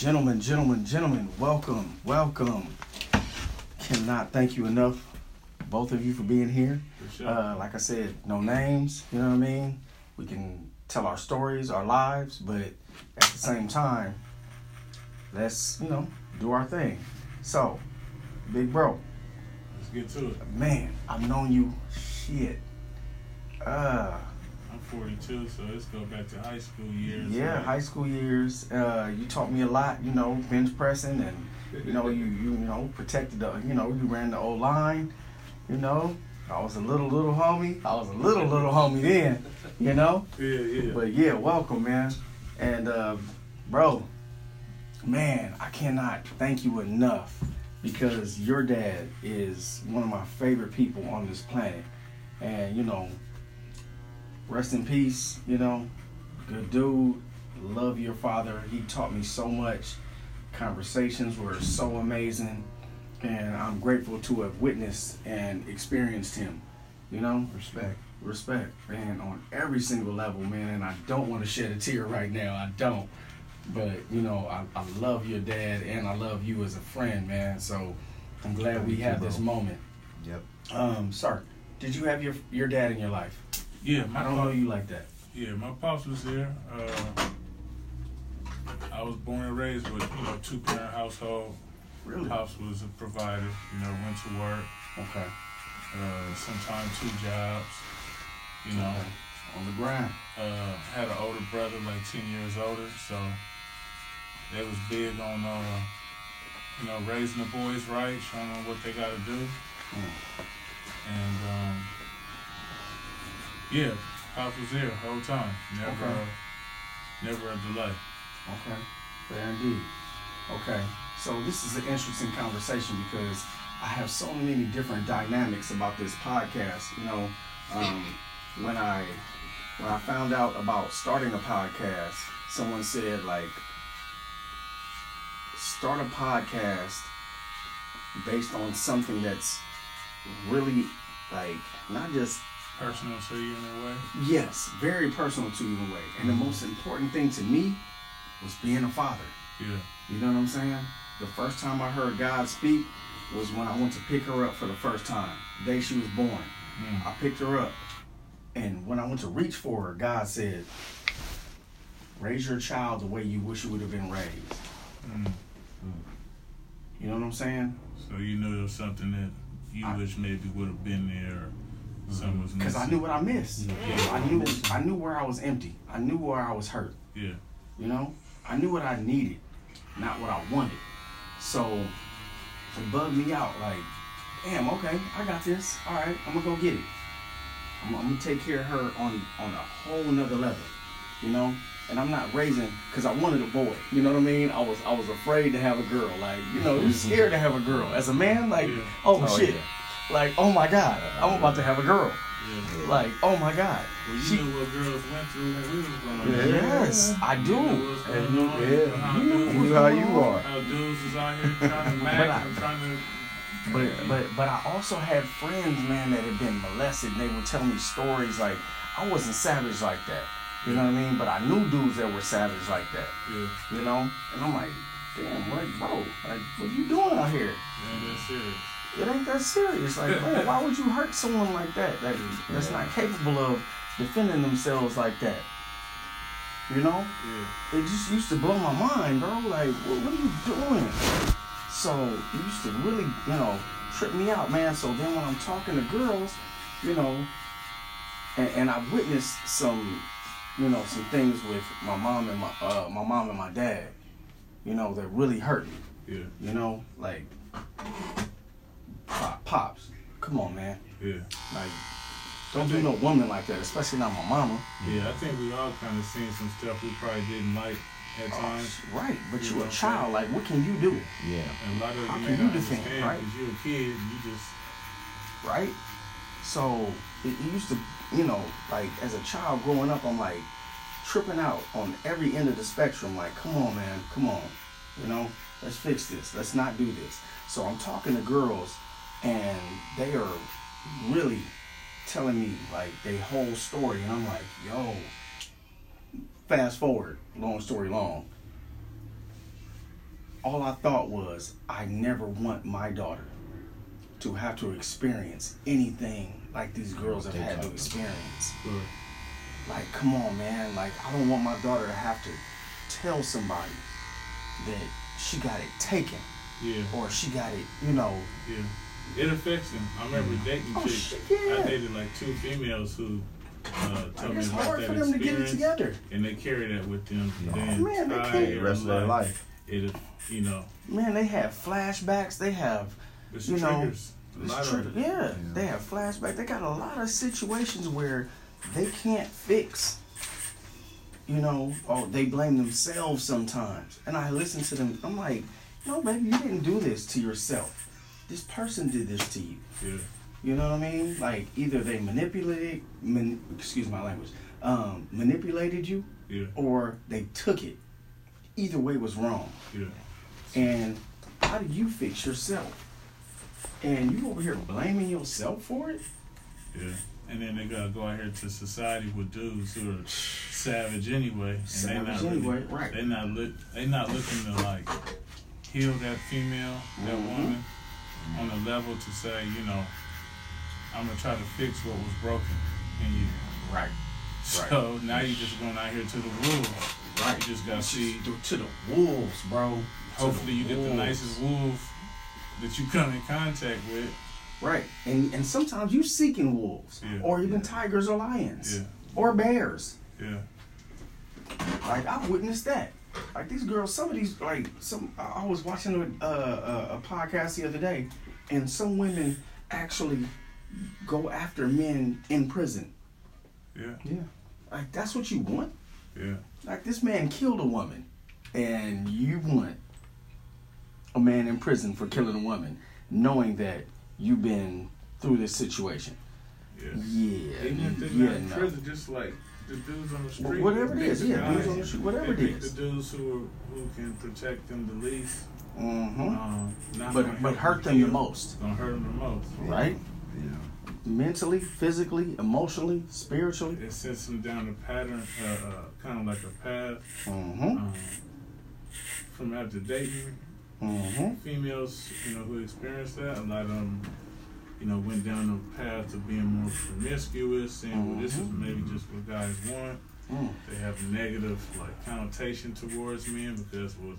Gentlemen, gentlemen, gentlemen, welcome, welcome. Cannot thank you enough, both of you, for being here. For sure. Uh, like I said, no names, you know what I mean? We can tell our stories, our lives, but at the same time, let's, you know, do our thing. So, big bro, Let's get to it. man, I've known you shit. Uh, 42, so let's go back to high school years. yeah, right? high school years. Uh, you taught me a lot, you know, bench pressing and you know, you you you know, protected the you know, you ran the old line, you know. I was a little little homie. I was a little little homie then, you know. Yeah, yeah. But yeah, welcome, man. And uh, bro, man, I cannot thank you enough because your dad is one of my favorite people on this planet. And you know, rest in peace, you know. Good dude. Love your father. He taught me so much. Conversations were so amazing. And I'm grateful to have witnessed and experienced him. You know? Respect. respect, man, on every single level, man. And I don't want to shed a tear right now. I don't. But, you know, I, I love your dad and I love you as a friend, man. So I'm glad we have this moment. Yep. Um, sir, did you have your your dad in your life? Yeah, my I don't know you like that. Yeah, my pops was there. Uh, I was born and raised with you know two parent household. Really? Pops was a provider. You know, went to work. Okay. Uh, sometimes two jobs. You know, Okay. On the grind. uh, had an older brother, like ten years older, so they was big on uh, you know raising the boys right, showing them what they got to do. Mm. And um, yeah, Pops was there the whole time. Never, Okay. uh, never a delay. Okay. Fair indeed. Okay. So this is an interesting conversation because I have so many different dynamics about this podcast. You know, um, when I when I found out about starting a podcast, someone said like start a podcast based on something that's really like not just Personal to you in a way. yes, very personal to you in a way. And the most important thing to me was being a father. Yeah, You know what I'm saying? The first time I heard God speak was when I went to pick her up for the first time. The day she was born. mm. I picked her up. And when I went to reach for her, God said, Raise your child the way you wish you would have been raised. Mm. You know what I'm saying? So you knew there was something that you I- wish maybe would have been there, or something was missing. Because I knew what I missed. Yeah. I knew I knew where I was empty. I knew where I was hurt. Yeah, You know? I knew what I needed, not what I wanted. So it bugged me out like, damn, okay, I got this. All right, I'm gonna go get it. I'm, I'm gonna take care of her on on a whole nother level, you know. And I'm not raising because I wanted a boy. You know what I mean? I was I was afraid to have a girl. Like you know, you're scared to have a girl. As a man, like Yeah. oh, Oh, shit, like oh my god, I'm about to have a girl. yeah. Like oh my god. Well, you She- knew what girls went through when we was growing up. Yeah. Yes, I You do. knew what's going you- on, yeah, how you dudes knew how you on, are. How dudes was out here trying to But I- and trying to. But but but I also had friends, man, that had been molested. And they would tell me stories like I wasn't savage like that. You know what I mean? But I knew dudes that were savage like that. Yeah, You know? And I'm like, damn, what, bro? Like, what are you doing out here? man, that's serious. It ain't that serious. Like, man, why would you hurt someone like that? That that's not capable of defending themselves like that. You know? Yeah, it just used to blow my mind, bro. Like, what, what are you doing? So it used to really, you know, trip me out, man. So then when I'm talking to girls, you know, and, and I've witnessed some, you know, some things with my mom and my uh, my mom and my dad, you know, that really hurt me. yeah, You know, like pops. Come on, man. yeah. Like, don't do no woman like that, especially not my mama. Yeah, I think we all kind of seen some stuff we probably didn't like at Oh, times. right, but You you know a child. saying? Like, what can you do? Yeah. And a lot of How you can you not defend, right? because you're a kid. You just right? So it, it used to, you know, like as a child growing up, I'm like tripping out on every end of the spectrum. Like, come on, man, come on, you know, let's fix this. Let's not do this. So I'm talking to girls, and they are really telling me like their whole story, and I'm like, yo. Fast forward, long story long. all I thought was, I never want my daughter to have to experience anything like these girls have had to experience. Like, come on, man. Like, I don't want my daughter to have to tell somebody that she got it taken yeah, or she got it, you know. yeah, it affects them. I remember dating Oh, chicks. shit, yeah. I dated like two females who uh, Like, told me about hard that for them to get it together. and they carry that with them. Yeah. the Oh, man, they entire carry The rest of their life. It, you know, Man, they have flashbacks. They have it's You know, triggers. a It's lot true. of Yeah, Yeah. they have flashbacks. They got a lot of situations where they can't fix. You know, or they blame themselves sometimes. And I listen to them. I'm like, no, baby, you didn't do this to yourself. This person did this to you. Yeah, You know what I mean? Like either they manipulated, man, excuse my language, um, manipulated you, yeah, or they took it. Either way was wrong. yeah. And how do you fix yourself? And you over here blaming yourself for it? Yeah. And then they gotta go out here to society with dudes who are savage anyway. And they Savage not anyway, really, right. They not look they not looking to like heal that female, that Mhm. woman on a level to say, you know, I'm gonna try to fix what was broken in you. Right. So now you're just going out here to the wolves. Right. You just gotta see To, the wolves, bro. Hopefully you get the nicest wolf that you come in contact with. Right. And and sometimes you're seeking wolves. Yeah. Or even tigers or lions. Yeah. Or bears. Yeah. Like I witnessed that. Like these girls, some of these, like some. I I was watching a, a, a podcast the other day, and some women actually go after men in prison. Yeah. Yeah. Like that's what you want. Yeah. Like this man killed a woman, and you want a man in prison for killing a woman, knowing that you've been through this situation. Yeah. Yeah, Even if they're yeah, not in no. prison, just like the dudes on the street. whatever it is, yeah, dudes on the street, whatever it is. The dudes who are, who can protect them the least. Mm-hmm. Um, But but hurt them the most, Gonna hurt them the most. right? Yeah. Mentally, physically, emotionally, spiritually. It sets them down a pattern, uh, uh, kind of like a path. Mm-hmm. Um, from after dating Mm-hmm. females, you know, who experience that, a lot of them, you know, went down the path of being more promiscuous, saying, well, this is Mhm. maybe just what guys want. Mm. they have a negative like connotation towards men because well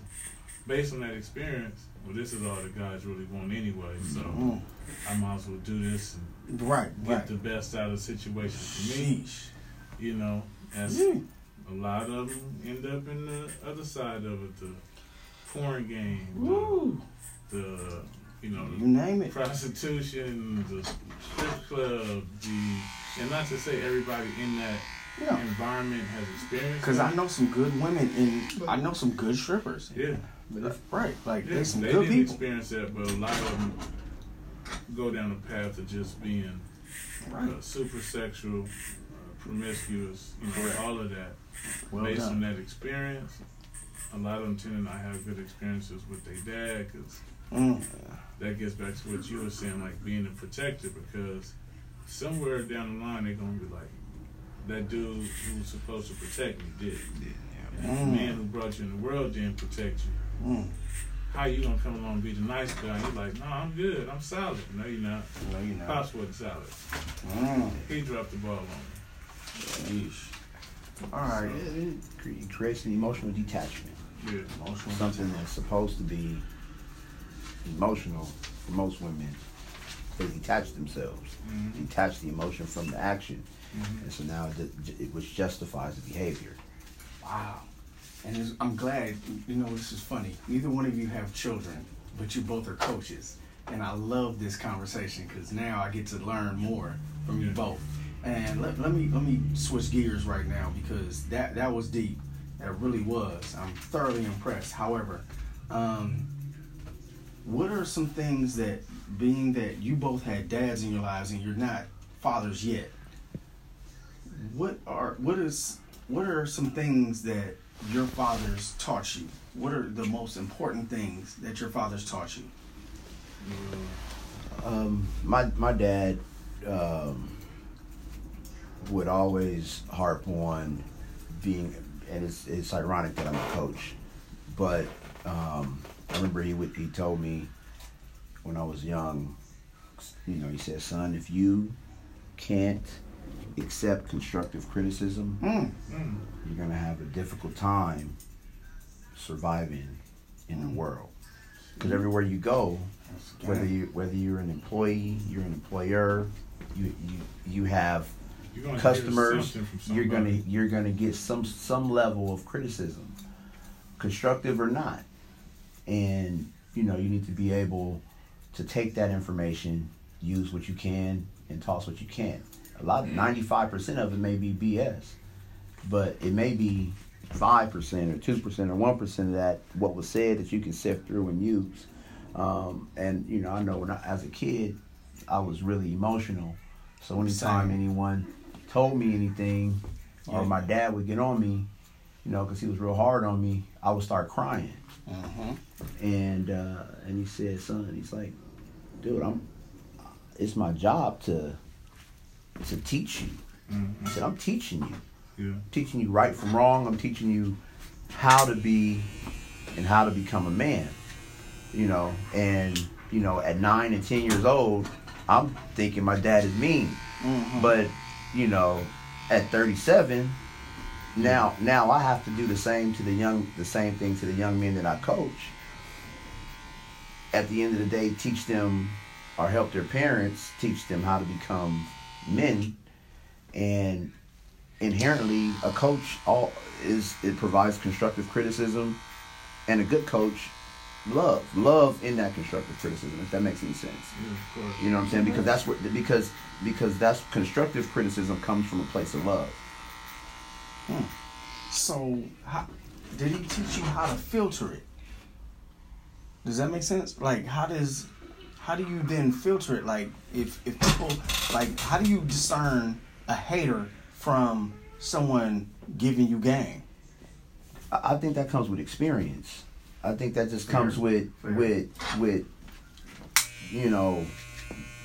based on that experience well this is all the guys really want anyway so Mm. i might as well do this and Right, get right. the best out of the situation for me Sheesh. you know as a lot of them end up in the other side of it the porn game the, the you know You name it. prostitution the strip club the and not to say everybody in that Yeah. environment has experienced Because I know some good women and I know some good strippers. yeah Right. Like Yeah, they some they good didn't people. experience that, but a lot of them go down the path of just being Right. uh, super sexual, uh, promiscuous, you know, Correct. all of that. Well Based on that experience, a lot of them tend to not have good experiences with their dad because Mm. That gets back to what you were saying, like being a protector. Because somewhere down the line, they're gonna be like, that dude who was supposed to protect me did. And if the Mm. man who brought you in the world didn't protect you. Mm. how you gonna come along and be the nice guy? You're like, no, I'm good. I'm solid. No, you're not. No, you know. Pops wasn't solid. Mm. He dropped the ball on me. Sheesh. All right. It, it cre- creates an emotional detachment. Yeah. Emotional Something that's supposed to be emotional for most women. They detach themselves, Mhm. detach the emotion from the action, Mhm. and so now it, it which justifies the behavior. Wow. And I'm glad, you know, this is funny. Neither one of you have children, but you both are coaches. And I love this conversation because now I get to learn more from you both. And let, let me let me switch gears right now because that that was deep. That really was. I'm thoroughly impressed. However, um, what are some things that, being that you both had dads in your lives and you're not fathers yet, what are what is what are some things that your fathers taught you? What are the most important things that your fathers taught you? Um, my my dad um, would always harp on being, and it's it's ironic that I'm a coach, but um, I remember he would he told me when I was young, you know, he said, "Son, if you can't accept constructive criticism, Mm. Mm. you're gonna have a difficult time surviving in the world. Because everywhere you go, whether you whether you're an employee, you're an employer, you you you have You're gonna customers. You're gonna you're gonna get some some level of criticism, constructive or not, and you know you need to be able to take that information, use what you can, and toss what you can. A lot, ninety five percent of it may be BS, but it may be five percent or two percent or one percent of that what was said that you can sift through and use. Um, and you know, I know when I, as a kid, I was really emotional. So anytime Same. anyone told me anything, or my dad would get on me, you know, because he was real hard on me, I would start crying. Mhm. And uh, and he said, son, he's like, dude, I'm. It's my job to to teach you. Mhm. I said, I'm teaching you Yeah. teaching you right from wrong. I'm teaching you how to be and how to become a man. You know, and you know, at nine and ten years old, I'm thinking my dad is mean. Mhm. But you know, at 37, now now I have to do the same to the young, the same thing to the young men that I coach. At the end of the day, teach them or help their parents teach them how to become men, and inherently a coach all is it provides constructive criticism, and a good coach love love in that constructive criticism if that makes any sense. Yeah, of course. You know what I'm saying? Because that's what because because that's constructive criticism comes from a place of love. Hmm. So, how, did he teach you how to filter it? Does that make sense? Like, how does, how do you then filter it? Like, if if people, like, how do you discern a hater from someone giving you game? I, I think that comes with experience. I think that just Fair. comes with Fair. with with you know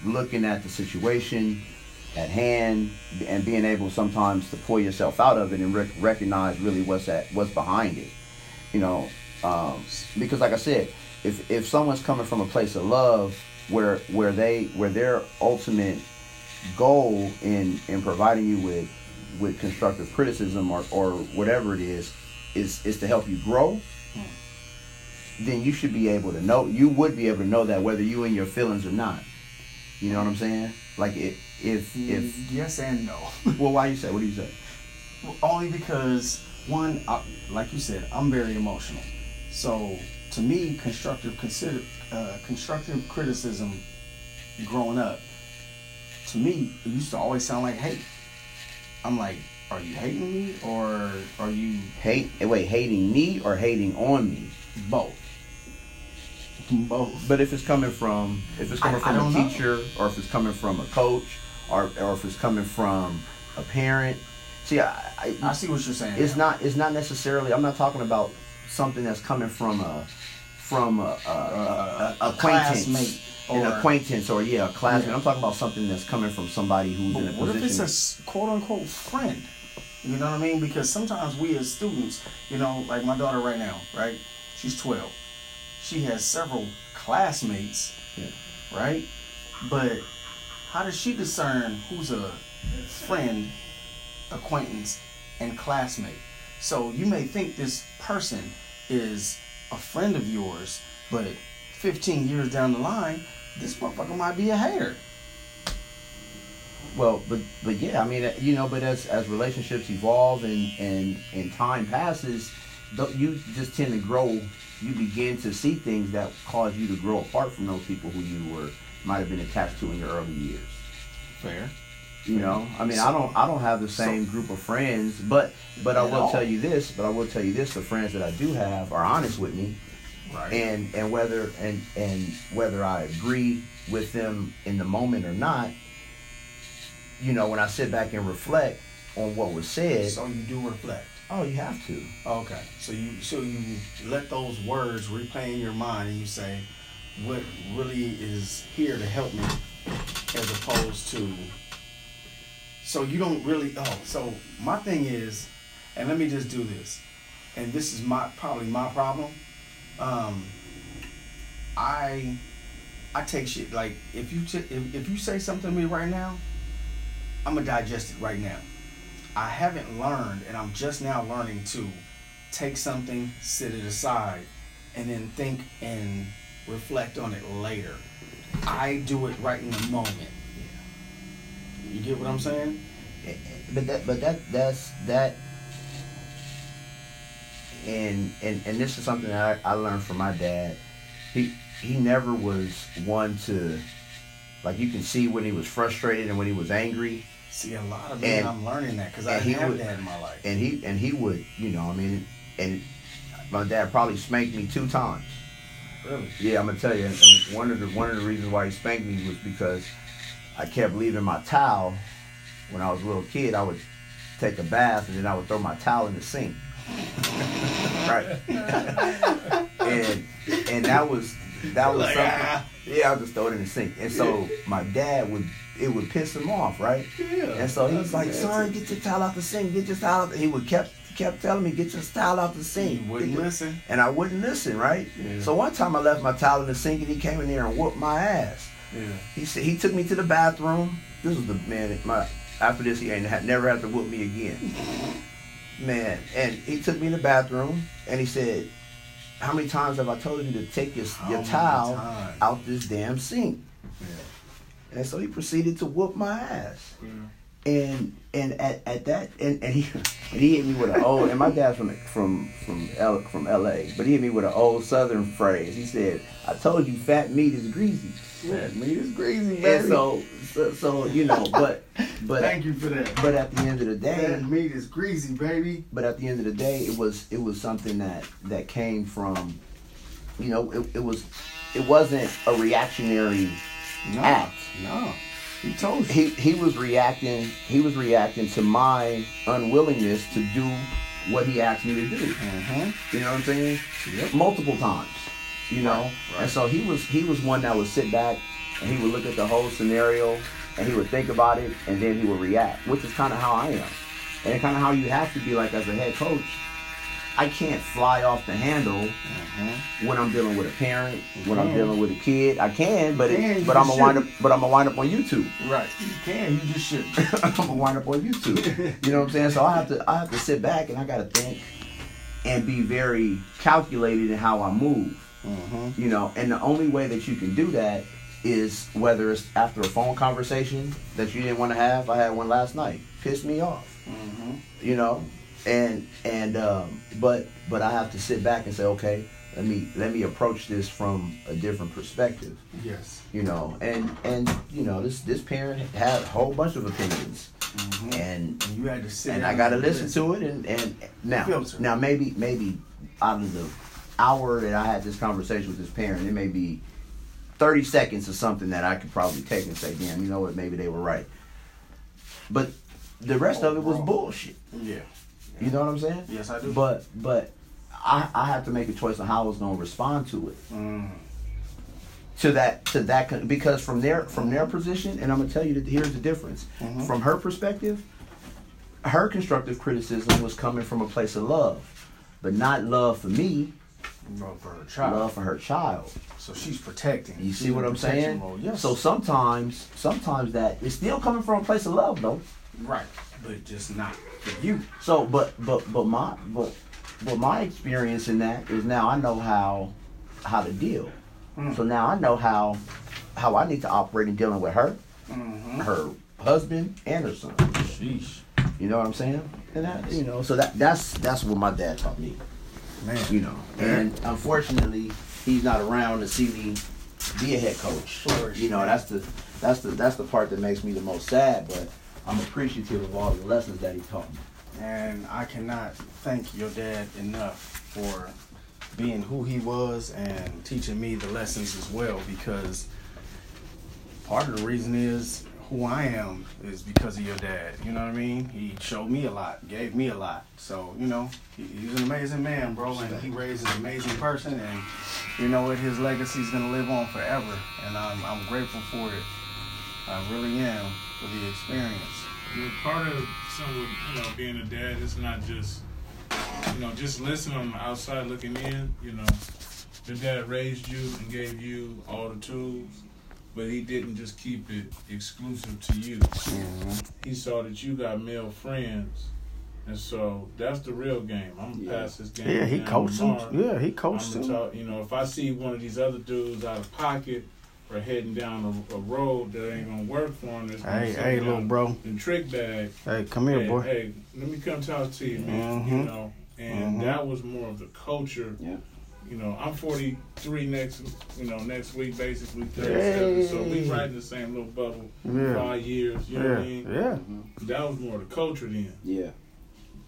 looking at the situation at hand and being able sometimes to pull yourself out of it and rec- recognize really what's at what's behind it. You know, um, because like I said, if if someone's coming from a place of love where where they where their ultimate goal in in providing you with with constructive criticism or, or whatever it is is is to help you grow then you should be able to know you would be able to know that whether you in your feelings or not you know what i'm saying like if if if yes and no. well why you say what do you say Only because one, I, like you said, I'm very emotional. So to me, constructive consider uh, constructive criticism, growing up, to me, it used to always sound like hate. I'm like, are you hating me or are you hate wait hating me or hating on me both? Both. but if it's coming from if it's coming I- I from a don't know. teacher or if it's coming from a coach or or if it's coming from a parent see i, I I see what you're saying. it's not it's not necessarily i'm not talking about something that's coming from a from a, a, a, a, acquaintance classmate an or- acquaintance or yeah a classmate Yeah. i'm talking about something that's coming from somebody who's But in a what if it's a quote unquote friend? You know what I mean? Because sometimes we as students, you know, like my daughter right now, right? She's 12. She has several classmates, Yeah. right? But how does she discern who's a friend, acquaintance, and classmate? So you may think this person is a friend of yours, but 15 years down the line, this motherfucker might be a hater. well but but yeah i mean uh, you know but as as relationships evolve and and and time passes you just tend to grow you begin to see things that cause you to grow apart from those people who you were might have been attached to in your early years Fair. You know, I mean, I don't, I don't have the same group of friends, but, but I will all. tell you this. But I will tell you this: the friends that I do have are honest with me, Right. and and whether and and whether I agree with them in the moment or not, you know, when I sit back and reflect on what was said, So you do reflect. oh, you have to. Okay. So you so you let those words replay in your mind and you say, what really is here to help me as opposed to so you don't really oh so my thing is and let me just do this and this is my probably my problem um I I take shit like if you t- if, if you say something to me right now, I'm gonna digest it right now. I haven't learned, and I'm just now learning to take something, sit it aside, and then think and reflect on it later. I do it right in the moment. You get what I'm saying? Eh, eh, but that but that that's that and and and this is something that I, I learned from my dad he he never was one to like you can see when he was frustrated and when he was angry See, a lot of And- I'm learning that because I have would- that in my life. and he and he would you know i mean and my dad probably spanked me two times Really? yeah i'm gonna tell you and one of the one of the reasons why he spanked me was because i kept leaving my towel when i was a little kid i would take a bath and then i would throw my towel in the sink right and and that was that was Like, something ah. yeah i just throw it in the sink and so my dad would it would piss him off right Yeah. and so he was like, son, get your towel out the sink, get your towel out the He would kept kept telling me, get your towel out the sink. You wouldn't listen. And I wouldn't listen, right? Yeah. So one time I left my towel in the sink and he came in there and whooped my ass. Yeah. He said he took me to the bathroom. This was the man my after this he ain't had never had to whoop me again. Man, and he took me in the bathroom and he said, How many times have I told you to take your, How your towel times? out this damn sink? Yeah. And so he proceeded to whoop my ass Yeah. And and at, at that and, and he and he hit me with an old and my dad's from from from L, from L.A. but he hit me with an old Southern phrase. He said, "I told you, fat meat is greasy." That meat is greasy, baby. And so, so so you know, but but Thank you for that. but at the end of the day, That meat is greasy, baby. but at the end of the day, it was it was something that that came from, you know, it, it was it wasn't a reactionary No. act. No. He told you. he he was reacting he was reacting to my unwillingness to do what he asked me to do Mm-hmm. you know what i'm saying Yep. multiple times you know Right, right. and so he was he was one that would sit back and he would look at the whole scenario and he would think about it and then he would react which is kind of how i am and kind of how you have to be like as a head coach i can't fly off the handle Mm-hmm. when i'm dealing with a parent when i'm dealing with a kid i can but You it, but i'm gonna wind up but i'm gonna wind up on youtube Right. You can. You just shouldn't. I'm gonna wind up on YouTube. You know what I'm saying? So I have to I have to sit back and I gotta think and be very calculated in how I move. Mm-hmm. You know, and the only way that you can do that is whether it's after a phone conversation that you didn't want to have. I had one last night. Pissed me off. Mm-hmm. You know, and and um, but but I have to sit back and say, okay, let me let me approach this from a different perspective Yes. you know and and you know this this parent had a whole bunch of opinions Mm-hmm. and And you had to sit. and I got to listen to it and and now Filter. now maybe maybe out of the hour that I had this conversation with this parent it may be 30 seconds of something that I could probably take and say damn you know what maybe they were right but the rest of it was Overall. bullshit Yeah. You know what I'm saying Yes, I do. but but I I have to make a choice on how I was going to respond to it Mm. to that to that because from their from their position and i'm going to tell you that here's the difference Mhm. from her perspective her constructive criticism was coming from a place of love but not love for me Love for her child. love for her child So she's protecting. you see in what i'm saying. Yes. so sometimes sometimes that is still coming from a place of love though right, but just not for you. so but but but my but but my experience in that is now i know how how to deal Mm. so now i know how how i need to operate in dealing with her Mm-hmm. her husband and her son. Sheesh. You know what I'm saying? And that, you know, so that that's that's what my dad taught me. Man. You know, and unfortunately, he's not around to see me be a head coach. You know, that's the that's the that's the part that makes me the most sad. But I'm appreciative of all the lessons that he taught me. And I cannot thank your dad enough for being who he was and teaching me the lessons as well because part of the reason is who I am is because of your dad. You know what I mean? He showed me a lot, gave me a lot. So, you know, he, he's an amazing man, bro, and he raised an amazing person and you know what, his legacy is gonna live on forever. And I'm I'm grateful for it. I really am for the experience. Yeah, part of some of you know being a dad is not just you know just listening on the outside looking in. You know, your dad raised you and gave you all the tools, but he didn't just keep it exclusive to you. Mhm. He saw that you got male friends, and so that's the real game. I'm gonna Yeah. pass this game. Yeah, he coached him. Yeah, he coached him. talk, you know, if I see one of these other dudes out of pocket or heading down a, a road that ain't gonna work for him, that's gonna Hey, send hey, little bro. in trick bag. Hey, come here, hey, boy. hey, let me come talk to you, man. Mhm. You know, and Mhm. that was more of the culture. Yeah. You know, I'm 43 next, you know, next week, basically 37. So we Hey. right in the same little bubble. Yeah. Five years, you know what I Yeah, mean? yeah. That was more the culture then. Yeah.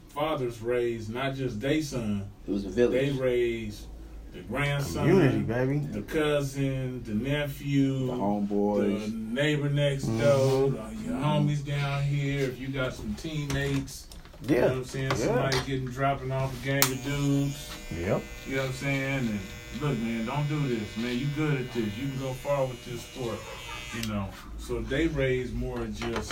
Fathers raised not just their son, It was a village. they raised the grandson, Community, baby. the cousin, the nephew, The homeboys, the neighbor next Mhm. door, the- your homies down here. If you got some teammates, you know what Yeah. I'm saying? Yeah. Somebody getting dropping off a gang of dudes. Yep. You know what I'm saying? And look, man, don't do this, man. You good at this. You can go far with this sport. You know. So they raise more just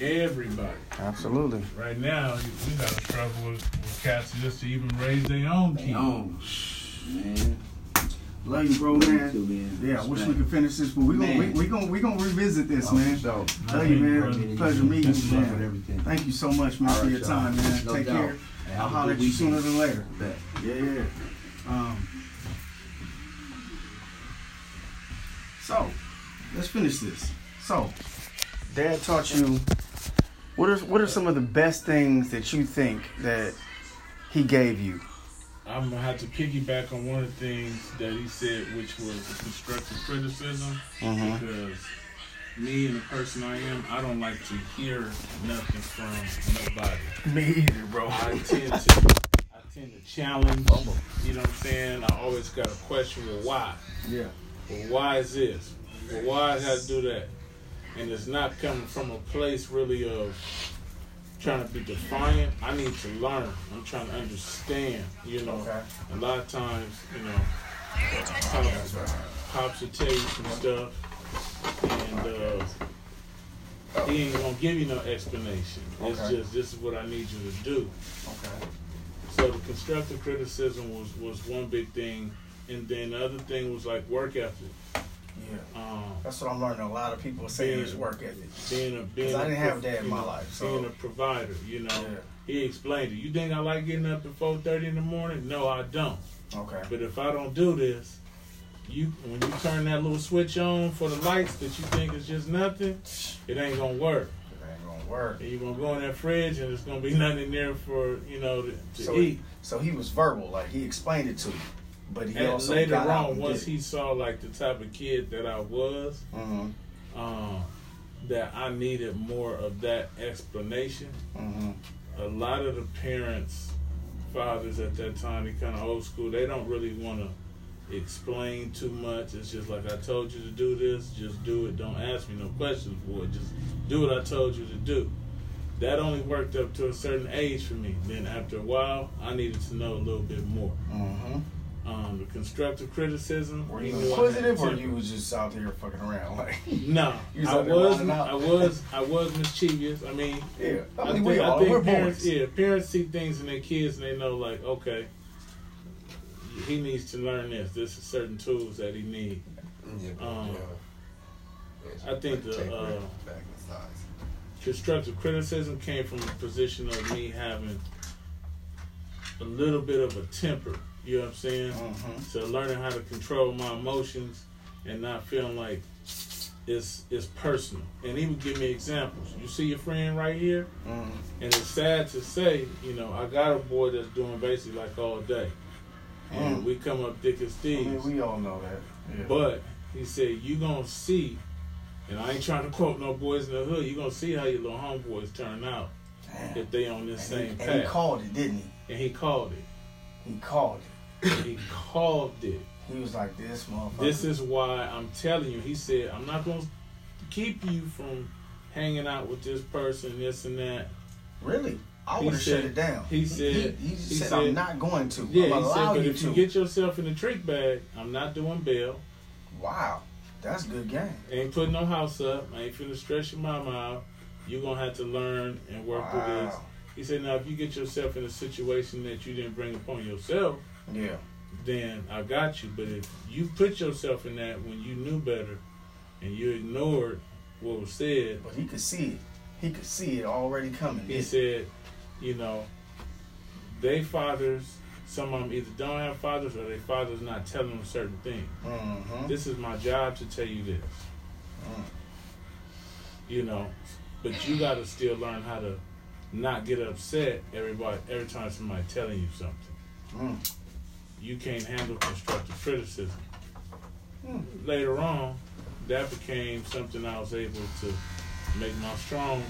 everybody. Absolutely. Right now, we got to struggle with, with cats just to even raise their own kids. Own. Man. Love you, bro, man. Too, man. Yeah, I wish we could finish this, but we gonna we, Man. we gonna we gonna revisit this, Oh, man. So, Love you, man. Brother. Pleasure meeting you, man. Thank you so much, man, All for your y'all. time, man. No Take doubt. care. Hey, I'll have a holler at you sooner than later. Yeah, yeah. Um, so, let's finish this. So, Dad taught you. What are what are some of the best things that you think that he gave you? I'm gonna have to piggyback on one of the things that he said, which was the constructive criticism, Mhm. because me and the person I am, I don't like to hear nothing from nobody. Me either, bro. I tend to, I tend to challenge. You know what I'm saying? I always got a question. Well, why? Yeah. Well, why is this? Well, why I got to do that? And it's not coming from a place really of trying to be defiant. I need to learn. I'm trying to understand. You know, Okay. a lot of times, you know, pops, pops will tell you some stuff, and uh, he ain't gonna give you no explanation. It's Okay. just this is what I need you to do. Okay. So the constructive criticism was was one big thing, and then the other thing was like work ethic. Yeah. Um, That's what I'm learning. A lot of people saying is work ethic. being a being 'Cause I didn't have dad in my know, life, so- being a provider, you know. Yeah. He explained it. You think I like getting up at four thirty in the morning? No, I don't. Okay. But if I don't do this, you when you turn that little switch on for the lights that you think is just nothing, it ain't gonna work. It ain't gonna work. And you're gonna go in that fridge and there's gonna be nothing there for you know to, to So eat. So he was verbal, like he explained it to you, but he And also later on, once did he saw like the type of kid that I was, Mhm. um, that I needed more of that explanation. Mhm. A lot of the parents, fathers at that time, they kind of old school. They don't really want to explain too much. It's just like I told you to do this, just do it. Don't ask me no questions for it. Just do what I told you to do. That only worked up to a certain age for me. Then after a while, I needed to know a little bit more. Mhm. Um, the constructive criticism. Were he you knew I had inquisitive or you was just out there fucking around? Like, No, was I was. I was, I was mischievous. I mean, yeah. I I mean, think, we I think we're parents, boys. yeah, parents see things in their kids and they know, like, okay, he needs to learn this. This is certain tools that he needs. Yeah, Um, I think the uh, constructive criticism came from a position of me having a little bit of a temper. You know what I'm saying? Mhm. So learning how to control my emotions and not feeling like it's it's personal. And he would give me examples. You see your friend right here, Mhm. and it's sad to say, you know, I got a boy that's doing basically like all day, and Mm. we come up thick as I thieves. mean, we all know that. Yeah. But he said, you gonna see, and I ain't trying to quote no boys in the hood. You gonna see how your little homeboys turn out Damn. if they on this and, same he, and he called it, didn't he? and he called it. He called He called it. He was like, "This motherfucker." This is why I'm telling you. He said, I'm not going to keep you from hanging out with this person, this and that. really. I would have shut it down. he said- He, he he said, said- "I'm not going to. Yeah, I'm he gonna said, but you if to." you get yourself in a trick bag, I'm not doing bail. wow, that's good game. Ain't putting no house up. I ain't finna stress your mama out. you going to have to learn and work through this. He said, now, if you get yourself in a situation that you didn't bring upon yourself, Yeah. then I got you. But if you put yourself in that when you knew better and you ignored what was said, But he could see it. He could see it already coming. he said, you know, they fathers, some of them either don't have fathers or their fathers not telling them certain things. Mm-hmm. This is my job to tell you this. Mm. you know. But you got to still learn how to not get upset everybody every time somebody telling you something. Mm. You can't handle constructive criticism. Mm. Later on, that became something I was able to make my strong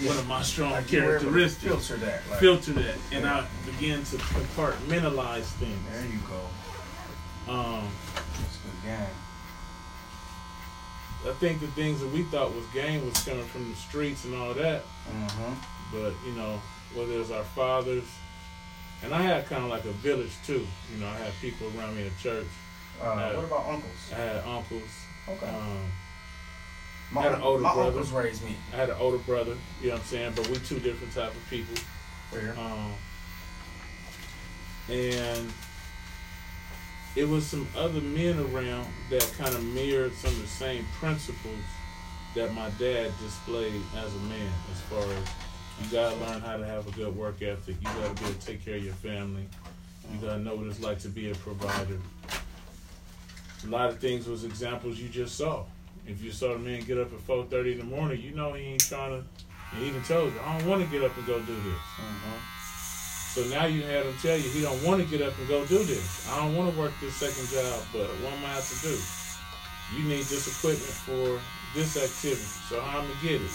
one of my strong Like you were able to characteristics. Filter that. Like, Filter that, and I began to compartmentalize things. There you go. Um, That's good game. I think the things that we thought was game was coming from the streets and all that. Mm-hmm. but you know whether it's our fathers and i had kind of like a village too you know i had people around me at church Uh, Uh, what about uncles? i had uncles Okay. um, my had an older my brother. uncles raised me. i had an older brother you know what i'm saying but we two different type of people Fair. um, and it was some other men around that kind of mirrored some of the same principles that my dad displayed as a man as far as you gotta learn how to have a good work ethic you gotta be able to take care of your family you gotta know what it's like to be a provider a lot of things was examples you just saw if you saw the man get up at 4.30 in the morning you know he ain't trying to he even told you i don't want to get up and go do this Mm-hmm. so now you had him tell you he don't want to get up and go do this. I don't want to work this second job, but what am I have to do? You need this equipment for this activity. So how I'm gonna get it?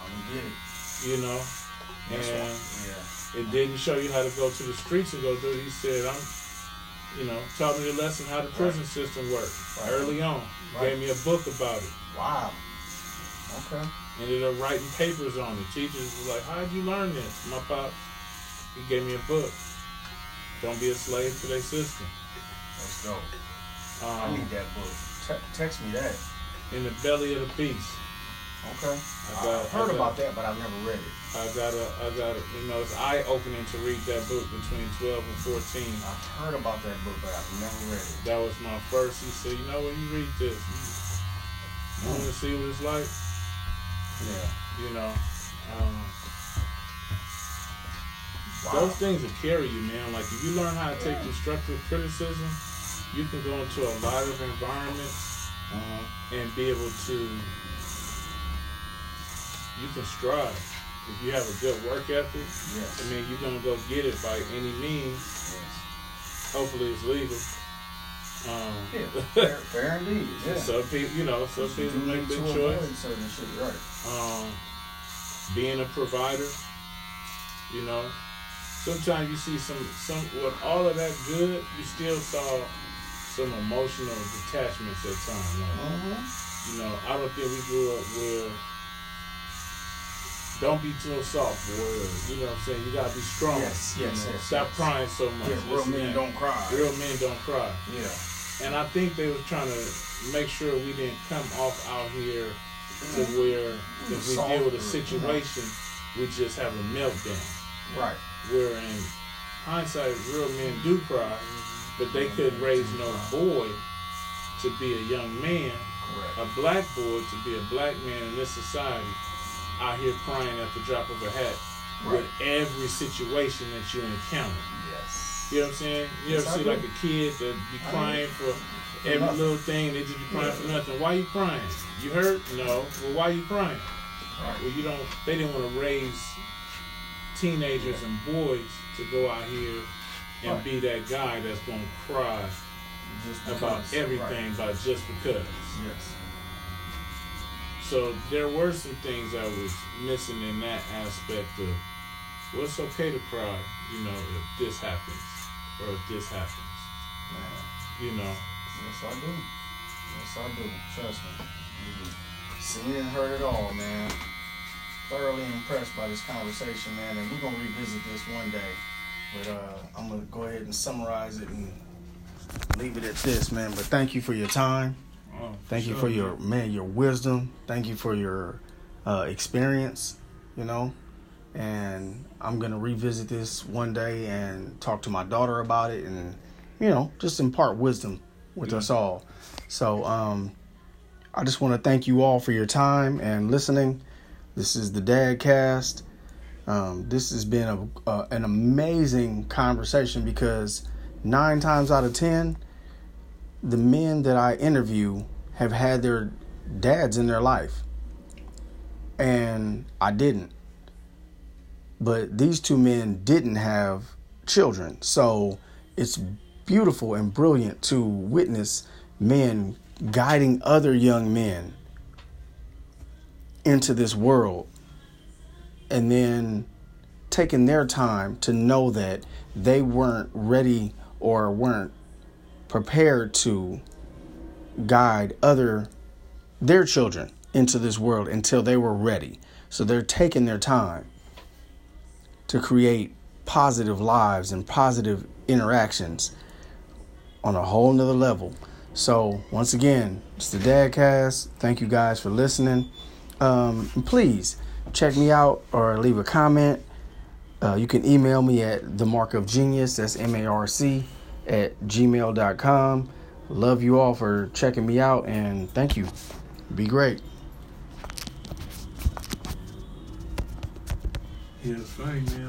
I'm gonna get it. You know? That's And yeah. it didn't show you how to go to the streets and go do it. He said, I'm you know, taught me the lesson how the prison system works Right. early on. Right. Gave me a book about it. Wow. Okay. Ended up writing papers on it. Teachers were like, How'd you learn this? My pop he gave me a book. Don't be a slave to their system. Let's go. I Um, need that book. Te- text me that. in the belly of the beast. Okay. I I got- have heard I got- about that, but I've never read it. I got a, I got a, you know, it's eye opening to read that book between 12 and 14. I've heard about that book, but I've never read it. That was my first. He said, you know, when you read this, you, want to see what it's like, Yeah. you know. Um, Wow. Those things will carry you, man. Like if you learn how to take constructive criticism, you can go into a lot of environments Mhm. and be able to. You can strive if you have a good work ethic. Yes. I mean, you're gonna go get it by any means. yes. Hopefully, it's legal. Um, Yeah. Fair, fair indeed. Yeah. Some people, you know, some You people make the choice. certain shit, right? Um, being a provider, you know. Sometimes you see some, some with all of that good, you still saw some emotional detachments at times. Like, Mm-hmm. you know, I don't think we grew up where don't be too soft, boy. You know what I'm saying? You gotta be strong. Yes, you yes, know, yes, Stop yes. crying so much. Yeah, real men don't cry. Real men don't cry. Yeah. And I think they were trying to make sure we didn't come off out here to mm. where if we deal with a situation, we just have a meltdown. Right. Where in hindsight, real men do cry, but they couldn't raise no boy to be a young man, Correct. a black boy to be a black man in this society, out here crying at the drop of a hat Right. with every situation that you encounter. Yes. You know what I'm saying? You Yes, ever see like a kid that be crying for For every nothing. little thing, they just be crying Yeah. for nothing. Why are you crying? You hurt? No. Well, why you crying? Right. Well, you don't. They didn't want to raise teenagers and boys to go out here and Right. be that guy that's gonna cry Just about everything right. about just because. Yes. So there were some things I was missing in that aspect of well, it's okay to cry, you know, if this happens or if this happens, Man. you know. Yes, I do. Yes, I do. Trust me. Mhm. Seen and heard it all, man. Thoroughly impressed by this conversation, man. And we're gonna revisit this one day. But uh, I'm gonna go ahead and summarize it and leave it at this, man. But thank you for your time. Oh, Thank you for your man, your wisdom. Thank you for your uh, experience. You know, and I'm gonna revisit this one day and talk to my daughter about it and you know, just impart wisdom with us all. So, um, I just want to thank you all for your time and listening. This is the Dadcast. Um, this has been a, uh, an amazing conversation because nine times out of ten, the men that I interview have had their dads in their life, and I didn't. But these two men didn't have children, so it's beautiful and brilliant to witness men guiding other young men into this world. And then taking their time to know that they weren't ready or weren't prepared to guide other their children into this world until they were ready. So they're taking their time to create positive lives and positive interactions on a whole nother level. So once again, it's the Dadcast. Thank you guys for listening. Um, please check me out or leave a comment. Uh, you can email me at the mark of genius. That's M A R C at gmail.com. Love you all for checking me out and thank you. Be great. It's funny, man.